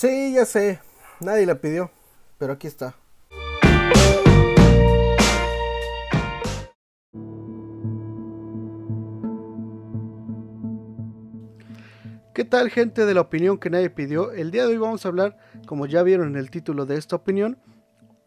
Sí, ya sé. Nadie la pidió. Pero aquí está. ¿Qué tal gente de la opinión que nadie pidió? El día de hoy vamos a hablar, como ya vieron en el título de esta opinión,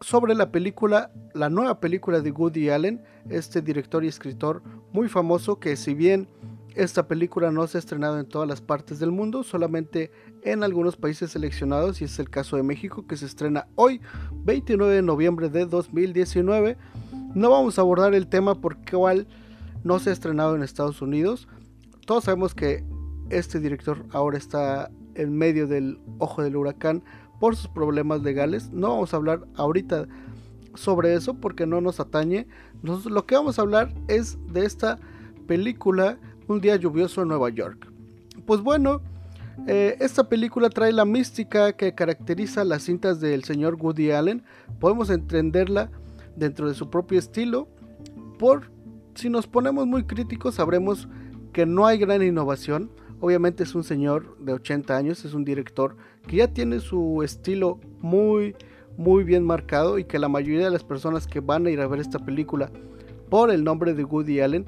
sobre la película, la nueva película de Woody Allen, este director y escritor muy famoso que si bien esta película no se ha estrenado en todas las partes del mundo, solamente en algunos países seleccionados y es el caso de México que se estrena hoy, 29 de noviembre de 2019. No vamos a abordar el tema por cual no se ha estrenado en Estados Unidos. Todos sabemos que este director ahora está en medio del ojo del huracán por sus problemas legales. No vamos a hablar ahorita sobre eso porque no nos atañe. lo que vamos a hablar es de esta película Un día lluvioso en Nueva York. Pues bueno, eh, esta película trae la mística que caracteriza las cintas del señor Woody Allen. Podemos entenderla dentro de su propio estilo. Por si nos ponemos muy críticos, sabremos que no hay gran innovación Obviamente es un señor de 80 años, es un director que ya tiene su estilo muy, muy bien marcado y que la mayoría de las personas que van a ir a ver esta película por el nombre de Woody Allen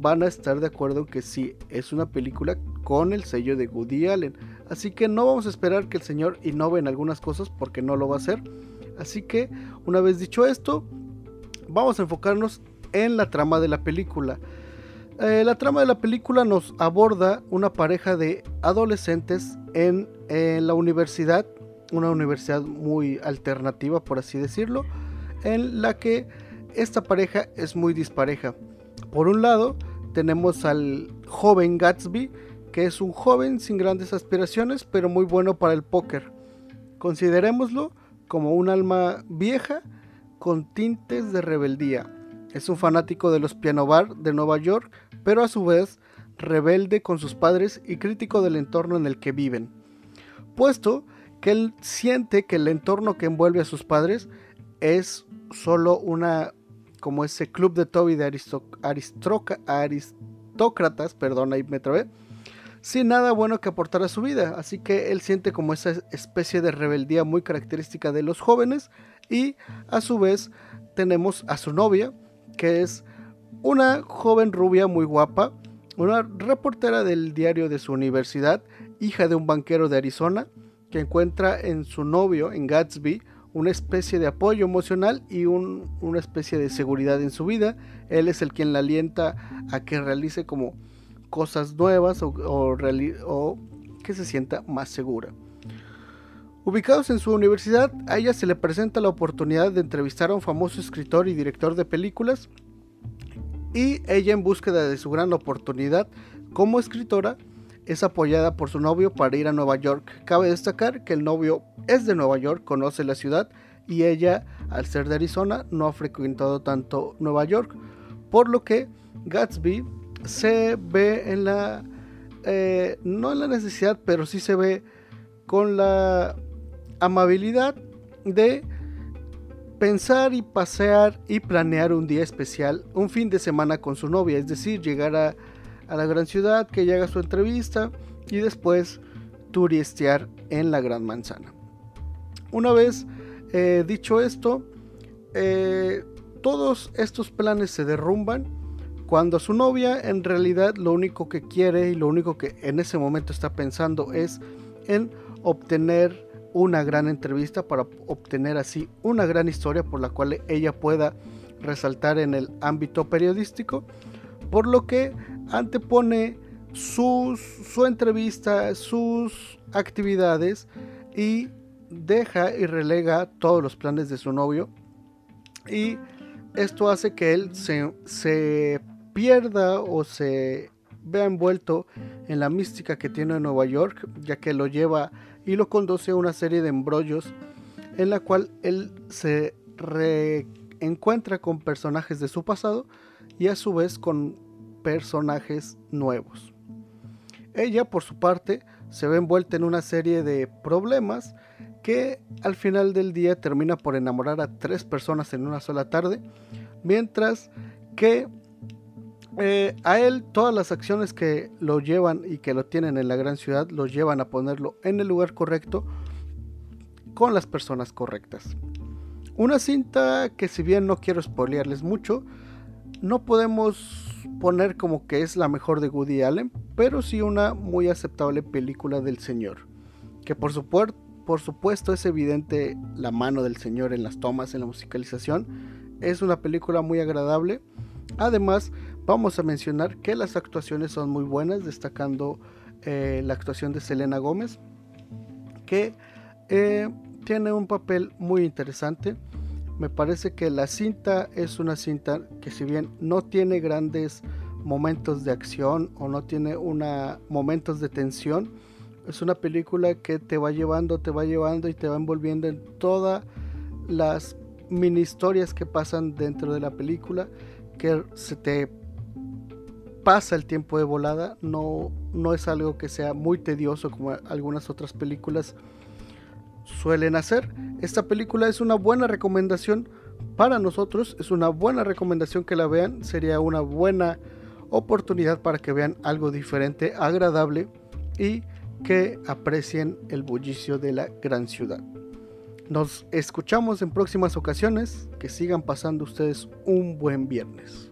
van a estar de acuerdo en que sí, es una película con el sello de Woody Allen. Así que no vamos a esperar que el señor innove en algunas cosas porque no lo va a hacer. Así que una vez dicho esto, vamos a enfocarnos en la trama de la película. Eh, la trama de la película nos aborda una pareja de adolescentes en, la universidad, una universidad muy alternativa por así decirlo, en la que esta pareja es muy dispareja. Por un lado tenemos al joven Gatsby, que es un joven sin grandes aspiraciones, pero muy bueno para el póker. Considerémoslo como un alma vieja con tintes de rebeldía. Es un fanático de los piano bar de Nueva York pero a su vez rebelde con sus padres y crítico del entorno en el que viven, puesto que él siente que el entorno que envuelve a sus padres es solo una, como ese club de Toby de aristócratas, perdón, ahí me trabé, sin nada bueno que aportar a su vida, así que él siente como esa especie de rebeldía muy característica de los jóvenes y a su vez tenemos a su novia, que es una joven rubia muy guapa, una reportera del diario de su universidad, hija de un banquero de Arizona, que encuentra en su novio, en Gatsby, una especie de apoyo emocional y una especie de seguridad en su vida. Él es el quien la alienta a que realice como cosas nuevas o, o que se sienta más segura. Ubicados en su universidad, a ella se le presenta la oportunidad de entrevistar a un famoso escritor y director de películas y ella en búsqueda de su gran oportunidad como escritora es apoyada por su novio para ir a Nueva York. Cabe destacar que el novio es de Nueva York, conoce la ciudad y ella, al ser de Arizona, no ha frecuentado tanto Nueva York, por lo que Gatsby se ve en la, eh, no en la necesidad, pero sí se ve con la amabilidad de pensar y pasear y planear un día especial, un fin de semana con su novia, es decir, llegar a, la gran ciudad, que ella haga su entrevista y después turistear en la Gran Manzana. Una vez eh, dicho esto, eh, todos estos planes se derrumban cuando su novia en realidad lo único que quiere y lo único que en ese momento está pensando es en obtener una gran entrevista para obtener así una gran historia por la cual ella pueda resaltar en el ámbito periodístico, por lo que antepone sus, su entrevista, sus actividades y deja y relega todos los planes de su novio. Y esto hace que él se, se pierda o se vea envuelto en la mística que tiene en Nueva York, ya que lo lleva y lo conduce a una serie de embrollos en la cual él se reencuentra con personajes de su pasado y a su vez con personajes nuevos. Ella, por su parte, se ve envuelta en una serie de problemas que al final del día termina por enamorar a tres personas en una sola tarde, mientras que eh, a él todas las acciones que lo llevan y que lo tienen en la gran ciudad lo llevan a ponerlo en el lugar correcto con las personas correctas. Una cinta que si bien no quiero spoilearles mucho, no podemos poner como que es la mejor de Woody Allen, pero sí una muy aceptable película del señor. Que por, por supuesto es evidente la mano del señor en las tomas, en la musicalización. Es una película muy agradable. Además, vamos a mencionar que las actuaciones son muy buenas, destacando eh, la actuación de Selena Gómez, que eh, tiene un papel muy interesante. Me parece que la cinta es una cinta que si bien no tiene grandes momentos de acción o no tiene una, momentos de tensión, es una película que te va llevando, te va llevando y te va envolviendo en todas las mini historias que pasan dentro de la película, que se te pasa el tiempo de volada, no, no es algo que sea muy tedioso como algunas otras películas suelen hacer. Esta película es una buena recomendación para nosotros, es una buena recomendación que la vean, sería una buena oportunidad para que vean algo diferente, agradable y que aprecien el bullicio de la gran ciudad. Nos escuchamos en próximas ocasiones, que sigan pasando ustedes un buen viernes.